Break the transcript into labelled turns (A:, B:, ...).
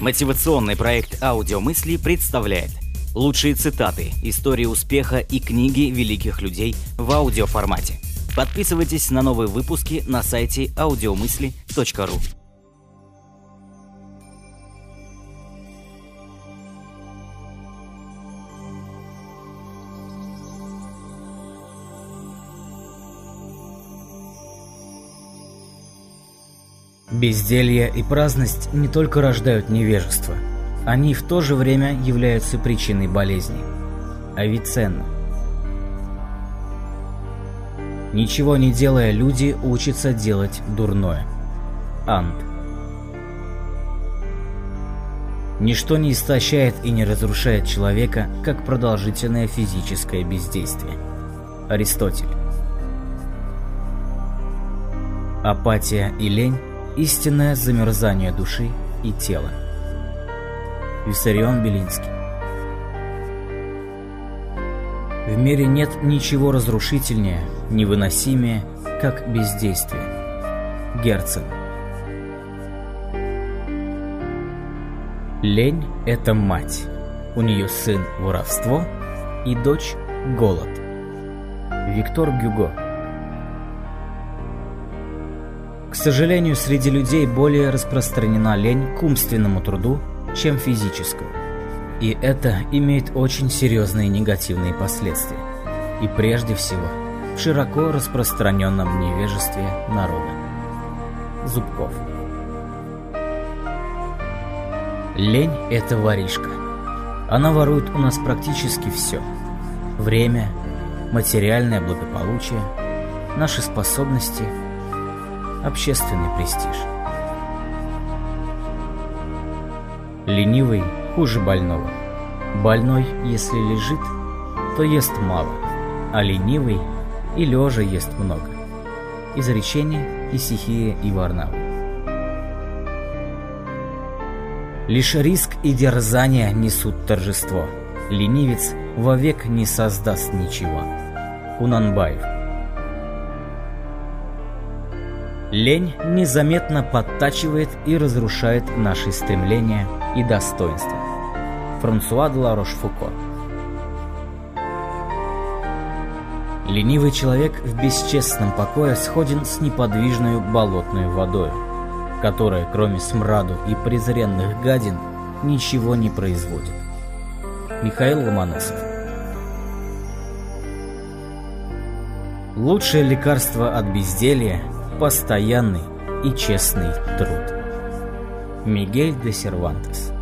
A: Мотивационный проект «Аудиомысли» представляет лучшие цитаты, истории успеха и книги великих людей в аудиоформате. Подписывайтесь на новые выпуски на сайте audiomысли.ру.
B: Безделье и праздность не только рождают невежество, они в то же время являются причиной болезни. Авиценна. Ничего не делая, люди учатся делать дурное. Ант. Ничто не истощает и не разрушает человека, как продолжительное физическое бездействие. Аристотель. Апатия и лень Истинное замерзание души и тела. Виссарион Белинский В мире нет ничего разрушительнее, невыносимее, как бездействие. Герцен Лень – это мать. У нее сын – воровство и дочь – голод. Виктор Гюго к сожалению, среди людей более распространена лень к умственному труду, чем физическому. И это имеет очень серьезные негативные последствия. И прежде всего, в широко распространенном невежестве народа. Зубков Лень – это воришка. Она ворует у нас практически все. Время, материальное благополучие, наши способности – общественный престиж. Ленивый хуже больного. Больной, если лежит, то ест мало, а ленивый и лежа ест много. Изречение Исихия и Варнавы. Лишь риск и дерзание несут торжество. Ленивец вовек не создаст ничего. Кунанбаев Лень незаметно подтачивает и разрушает наши стремления и достоинства. Франсуа де ла Рошфуко Ленивый человек в бесчестном покое сходен с неподвижной болотной водой, которая, кроме смраду и презренных гадин, ничего не производит. Михаил Ломоносов Лучшее лекарство от безделья постоянный и честный труд. Мигель де Сервантес